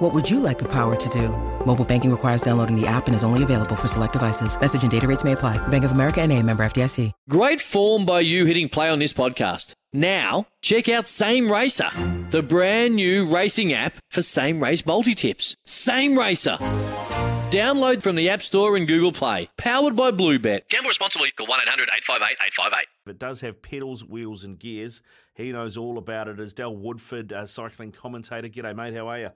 What would you like the power to do? Mobile banking requires downloading the app and is only available for select devices. Message and data rates may apply. Bank of America and a member FDIC. Great form by you hitting play on this podcast. Now, check out Same Racer, the brand new racing app for same race multi tips. Same Racer. Download from the App Store and Google Play. Powered by Bluebet. Gamble responsibly. Call 1 800 858 858. It does have pedals, wheels, and gears. He knows all about it. Is Dal Woodford, a cycling commentator. G'day, mate. How are you?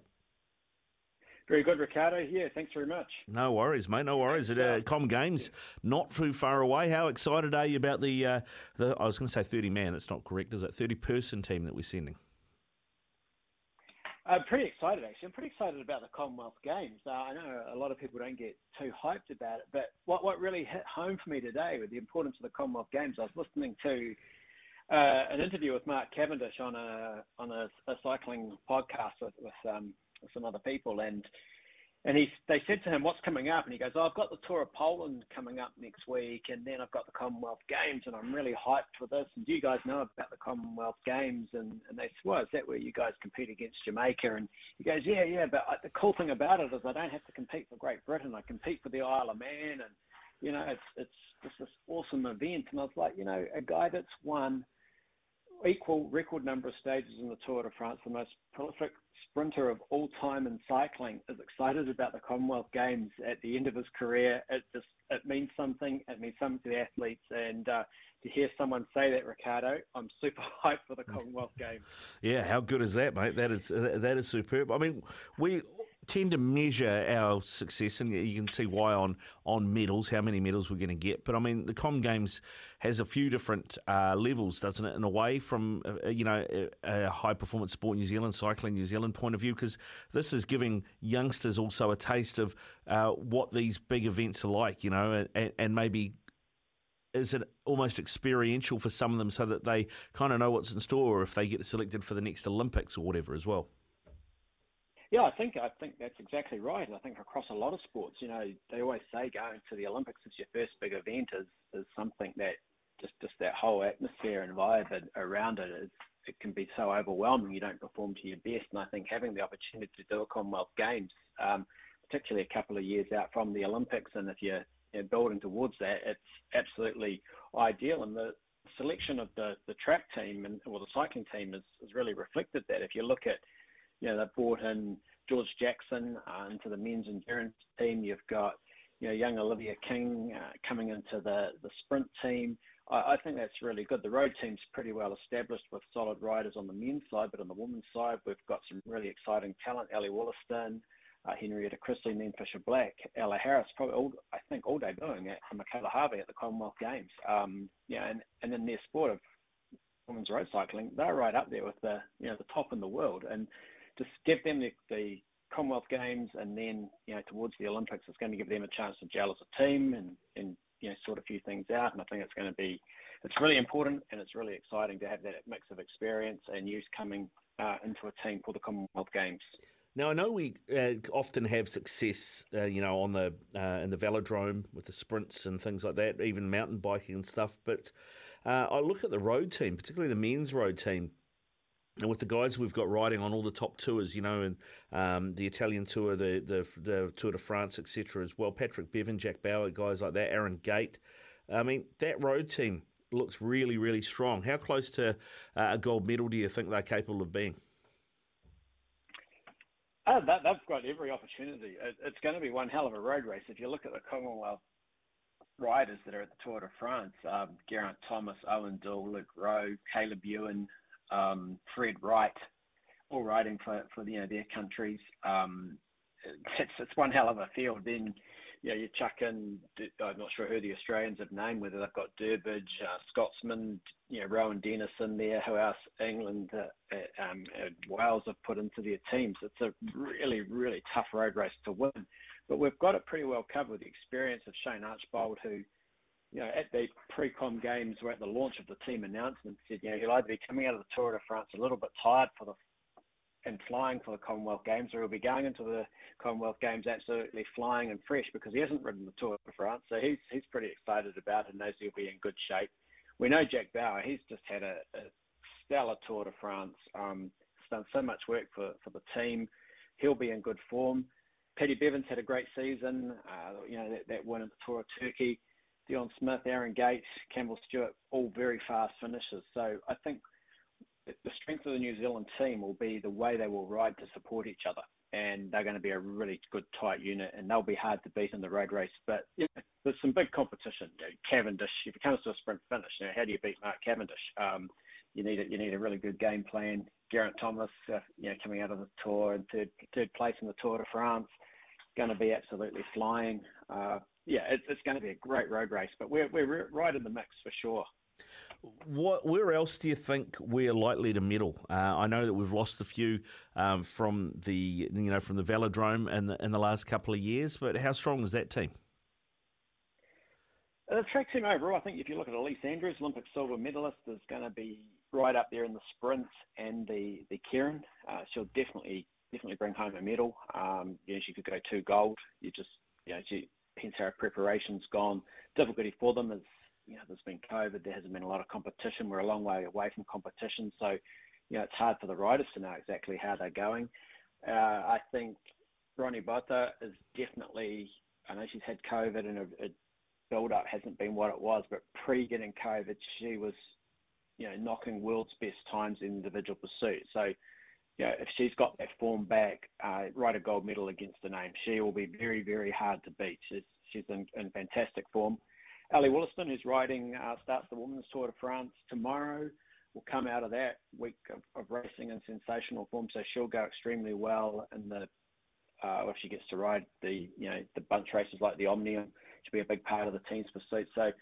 Very good, Ricardo. Yeah, thanks very much. No worries, mate. No worries. At uh, Com Games, not too far away. How excited are you about the? Uh, the I was going to say thirty man. It's not correct, is it? Thirty person team that we're sending. I'm pretty excited, actually. I'm pretty excited about the Commonwealth Games. Uh, I know a lot of people don't get too hyped about it, but what what really hit home for me today with the importance of the Commonwealth Games, I was listening to uh, an interview with Mark Cavendish on a on a, a cycling podcast with, with um, some other people, and and he they said to him, "What's coming up?" And he goes, "Oh, I've got the Tour of Poland coming up next week, and then I've got the Commonwealth Games, and I'm really hyped for this. And do you guys know about the Commonwealth Games?" And and they said, "Well, is that where you guys compete against Jamaica?" And he goes, "Yeah, yeah, but the cool thing about it is I don't have to compete for Great Britain. I compete for the Isle of Man, and you know, it's it's just this awesome event." And I was like, you know, a guy that's won equal record number of stages in the Tour de France, the most prolific sprinter of all time in cycling, is excited about the Commonwealth Games at the end of his career. It just it means something. It means something to the athletes, and uh, to hear someone say that, Ricardo, I'm super hyped for the Commonwealth Games. Yeah, how good is that, mate? That is that is superb. I mean, we tend to measure our success, and you can see why on on medals, how many medals we're going to get. But I mean, the Com Games has a few different uh, levels, doesn't it? In a way, from uh, you know a, a, high performance sport New Zealand, cycling New Zealand point of view, because this is giving youngsters also a taste of uh, what these big events are like, you know, and, and maybe is it almost experiential for some of them so that they kind of know what's in store or if they get selected for the next Olympics or whatever as well? Yeah, I think I think that's exactly right. I think across a lot of sports, you know, they always say going to the Olympics as your first big event is is something that just just that whole atmosphere and vibe around it is it can be so overwhelming. You don't perform to your best, and I think having the opportunity to do a Commonwealth Games, um, particularly a couple of years out from the Olympics, and if you're, you're building towards that, it's absolutely ideal. And the selection of the the track team and or the cycling team is, is really reflected that. If you look at you know, they've brought in George Jackson uh, into the men's endurance team. You've got, you know, young Olivia King uh, coming into the, the sprint team. I, I, think that's really good. The road team's pretty well established with solid riders on the men's side, but on the women's side, we've got some really exciting talent. Ally Wollaston, uh, Henrietta and then Fisher Black, Ella Harris, probably all, I think all day debuting at Michaela Harvey at the Commonwealth Games. Um, yeah, and, and in their sport of women's road cycling, they're right up there with the you know the top in the world. And just give them the, the Commonwealth Games and then, you know, towards the Olympics, it's going to give them a chance to gel as a team and, and you know, sort a few things out. And I think it's going to be, it's really important and it's really exciting to have that mix of experience and youth coming uh, into a team for the Commonwealth Games. Now I know we uh, often have success, uh, you know, on the uh, in the velodrome with the sprints and things like that, even mountain biking and stuff. But uh, I look at the road team, particularly the men's road team and with the guys we've got riding on all the top tours, you know, and um, the Italian tour, the, the, the Tour de France, etc. as well. Patrick Bevin, Jack Bauer, guys like that, Aaron Gate. I mean, that road team looks really, really strong. How close to uh, a gold medal do you think they're capable of being? Uh, that, they've got every opportunity. It, it's going to be one hell of a road race. If you look at the Commonwealth riders that are at the Tour de France, um, Geraint Thomas, Owen Doull, Luke Rowe, Caleb Ewan, um, Fred Wright, all riding for, for you know their countries. Um, it's, it's one hell of a field. Then you you chuck in. I'm not sure who the Australians have named, whether they've got Durbridge, uh, Scotsman, you know Rohan Dennis in there. Who else? England, uh, uh, um, Wales have put into their teams. It's a really really tough road race to win. But we've got it pretty well covered with the experience of Shane Archbold, who you know, at the pre-com games or at the launch of the team announcement, said, you know, he'll either be coming out of the Tour de France a little bit tired for the and flying for the Commonwealth Games, or he'll be going into the Commonwealth Games absolutely flying and fresh because he hasn't ridden the Tour de France. So he's he's pretty excited about it and knows he'll be in good shape. We know Jack Bauer, he's just had a, a stellar Tour de France. Um, he's done so much work for, for the team. He'll be in good form. Paddy Bevin's had a great season. Uh, you know, that, that win at the Tour of Turkey. Dion Smith, Aaron Gates, Campbell Stewart, all very fast finishes. So I think the strength of the New Zealand team will be the way they will ride to support each other. And they're going to be a really good, tight unit, and they'll be hard to beat in the road race. But you know, there's some big competition. You know, Cavendish, if it comes to a sprint finish, you know, how do you beat Mark Cavendish? Um, you need a, you need a really good game plan. Geraint Thomas, uh, you know, coming out of the Tour and third third place in the Tour de France, going to be absolutely flying. Uh, yeah, it's, it's going to be a great road race, but we're we're right in the mix for sure. What, where else do you think we're likely to medal? Uh, I know that we've lost a few um, from the you know from the velodrome in the, in the last couple of years, but how strong is that team? The track team overall, I think if you look at Ellesse Andrews, Olympic silver medalist, is going to be right up there in the sprint and the the Keirin. Uh, she'll definitely definitely bring home a medal. Um, know, she could go two gold. You just you know, she, hence our preparation's gone. Difficulty for them is you know, there's been COVID, there hasn't been a lot of competition. We're a long way away from competition, so you know, it's hard for the riders to know exactly how they're going. Uh, I think Bryony Botha is definitely. I know she's had COVID and a, build up hasn't been what it was, but pre getting COVID, she was, you know, knocking world's best times in individual pursuit. So, you know, if she's got that form back, uh, a gold medal against the name, she will be very, very hard to beat. She's she's in, in fantastic form. Ally Wollaston, who's riding, uh, starts the Women's Tour de France tomorrow, will come out of that week of, of racing in sensational form. So she'll go extremely well in the uh, if she gets to ride the you know the bunch races like the Omnium. She'll be a big part of the team's pursuit. So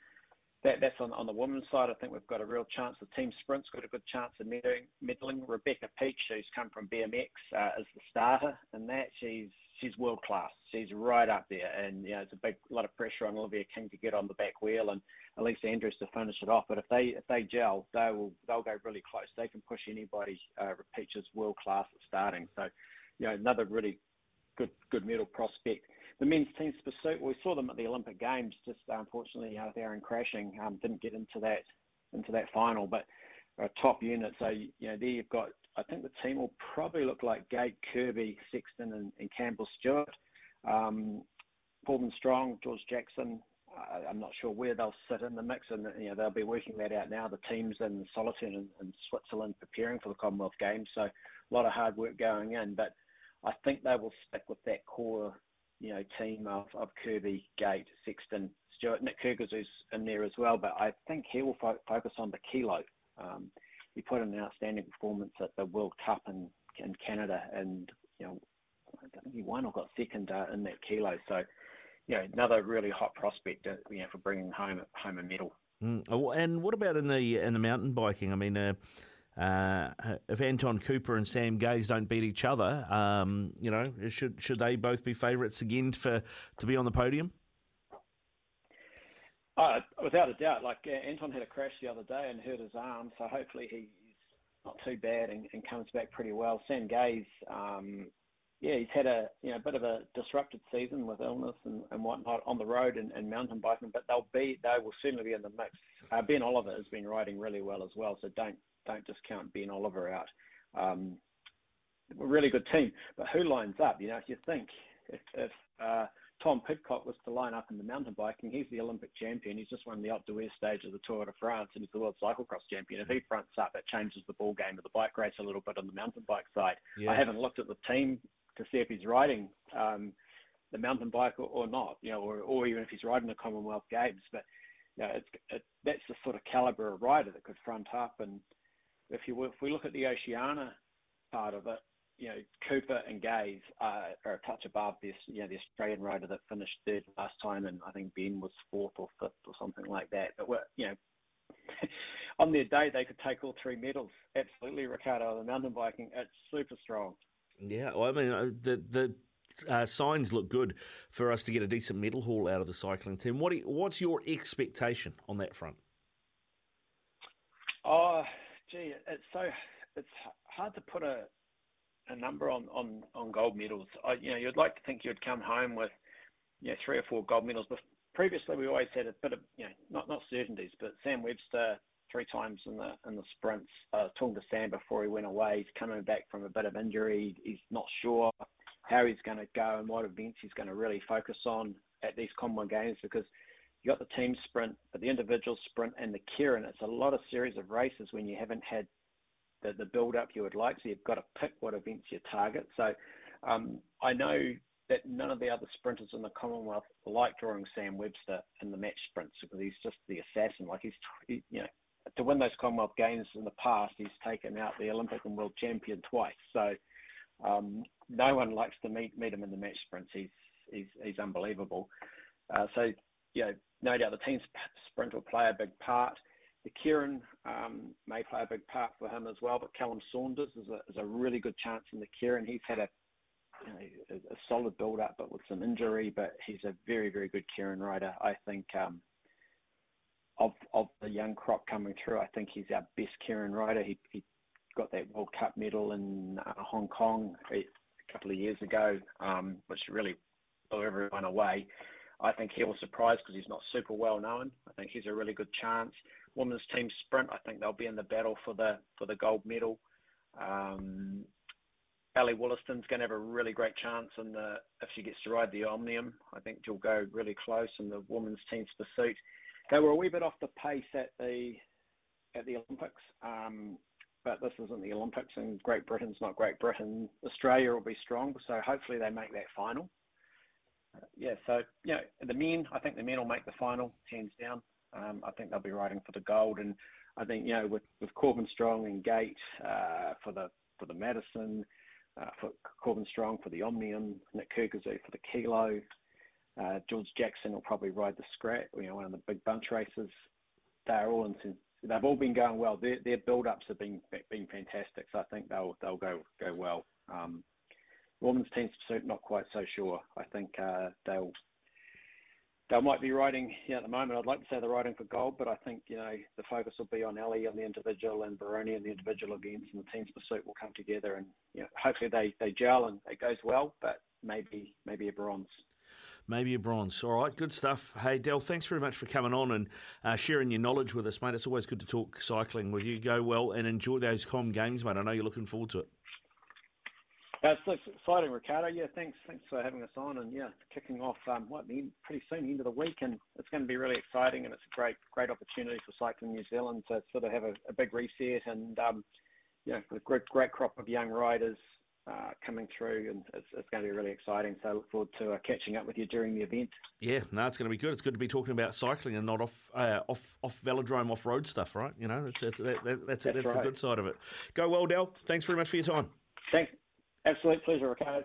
that, that's on, on the women's side. I think we've got a real chance. The team sprint's got a good chance of meddling. meddling. Rebecca Petch, who's come from BMX, uh, is the starter in that. She's she's world class. She's right up there, and you know it's a big lot of pressure on Olivia King to get on the back wheel and Ellesse Andrews to finish it off. But if they if they gel, they will they'll go really close. They can push anybody. Uh, Petch is world class at starting, so you know another really good good medal prospect. The men's team's pursuit, we saw them at the Olympic Games. Just unfortunately, uh, Aaron crashing, um, didn't get into that into that final, but a top unit. So you know there you've got I think the team will probably look like Gate, Kerby, Sexton, and, and Campbell Stewart. Um, Paulman Strong, George Jackson. Uh, I'm not sure where they'll sit in the mix, and you know they'll be working that out now. The teams in and, and Switzerland preparing for the Commonwealth Games, so a lot of hard work going in. But I think they will stick with that core, you know, team of, of Kerby, Gate, Sexton, Stewart, Nick Kergozou in there as well. But I think he will fo- focus on the kilo. Um, he put in an outstanding performance at the World Cup in, in Canada, and you know, I think he won or got second uh, in that kilo. So, you know, another really hot prospect, uh, you know, for bringing home home a medal. Mm. Oh, and what about in the in the mountain biking? I mean, uh, uh, if Anton Cooper and Sam Gaze don't beat each other, um, you know, should should they both be favourites again for to be on the podium? Uh, without a doubt, like Anton had a crash the other day and hurt his arm, so hopefully he's not too bad and, and comes back pretty well. Sam Gaze, um, yeah, he's had a you know bit of a disrupted season with illness and, and whatnot on the road and, and mountain biking, but they'll be they will certainly be in the mix. Uh, ben Oliver has been riding really well as well, so don't don't discount Ben Oliver out. Um, a really good team, but who lines up? You know, if you think if, if uh, Tom Pidcock was to line up in the mountain biking. He's the Olympic champion. He's just won the Alpe d'Huez stage of the Tour de France and he's the world cyclocross champion. If he fronts up, it changes the ball game of the bike race a little bit on the mountain bike side. Yeah. I haven't looked at the team to see if he's riding um, the mountain bike or, or, not, you know, or, or even if he's riding the Commonwealth Games. But you know, it's, it, that's the sort of caliber of rider that could front up. And if you if we look at the Oceania part of it, you know, Cooper and Gaze are, are a touch above this, you know, the Australian rider that finished third last time, and I think Ben was fourth or fifth or something like that. But we're, you know, on their day they could take all three medals. Absolutely, Ricardo. The mountain biking, it's super strong. Yeah, well, I mean, uh, the the uh, signs look good for us to get a decent medal haul out of the cycling team. What you, what's your expectation on that front? Oh, gee, it's so it's hard to put a a number on on on gold medals. I, you know, you'd like to think you'd come home with you know three or four gold medals. But previously, we always had a bit of you know not not certainties, but Sam Webster three times in the in the sprints. Uh, talking to Sam before he went away, he's coming back from a bit of injury. He's not sure how he's going to go and what events he's going to really focus on at these Commonwealth Games because you got the team sprint, but the individual sprint and the Keirin. It's a lot of series of races when you haven't had the, the build up you would like. So you've got to pick what events you target. So um, I know that none of the other sprinters in the Commonwealth like drawing Sam Webster in the match sprints because he's just the assassin. Like he's, he, you know, to win those Commonwealth Games in the past, he's taken out the Olympic and world champion twice. So um, no one likes to meet meet him in the match sprints. He's he's, he's unbelievable. Uh, so you know, no doubt the team sprint will play a big part. The Keirin um, may play a big part for him as well, but Callum Saunders is a, is a really good chance in the Keirin. He's had a, you know, a, solid build up, but with some injury, but he's a very, very good Keirin rider. I think um, of of the young crop coming through, I think he's our best Keirin rider. He, he got that World Cup medal in uh, Hong Kong couple of years ago, um, which really blew everyone away. I think he will surprise because he's not super well known. I think he's a really good chance. Women's team sprint, I think they'll be in the battle for the for the gold medal. Um, Ally Wollaston's going to have a really great chance in the if she gets to ride the Omnium. I think she'll go really close in the women's team's pursuit. They were a wee bit off the pace at the at the Olympics, um, but this isn't the Olympics, and Great Britain's not Great Britain. Australia will be strong, so hopefully they make that final. Uh, yeah, so you know the men, I think the men will make the final hands down. Um, I think they'll be riding for the gold, and I think you know with with Corbin Strong and Gate uh, for the for the Madison, uh, for Corbin Strong for the Omnium, Nick Kergozou for the Kilo, uh, George Jackson will probably ride the Scrat, you know, one of the big bunch races. They're all in, they've all been going well. Their their build ups have been been fantastic, so I think they'll they'll go go well. Um, women's team's pursuit, not quite so sure. I think uh, they'll they might be riding know, at the moment. I'd like to say they're riding for gold, but I think you know the focus will be on Ellie on the individual and Bryony and the individual events, and the team's pursuit will come together, and you know, hopefully they they gel and it goes well. But maybe maybe a bronze maybe a bronze. All right, good stuff. Hey, Dell, thanks very much for coming on and uh, sharing your knowledge with us, mate. It's always good to talk cycling with you. Go well and enjoy those Com games, mate. I know you're looking forward to it. That's exciting, Ricardo. Yeah, thanks. Thanks for having us on, and yeah, kicking off um, what pretty soon, the end of the week, and it's going to be really exciting, and it's a great, great opportunity for Cycling New Zealand to sort of have a, a big reset, and um, know, a great, great crop of young riders uh, coming through, and it's, it's, going to be really exciting. So I look forward to uh, catching up with you during the event. Yeah, no, it's going to be good. It's good to be talking about cycling and not off uh, off off velodrome off road stuff, right? You know, it's, it's, that, that, that's that's, that's right. the good side of it. Go well, Dell. Thanks very much for your time. Thanks. Absolute pleasure, Ricardo.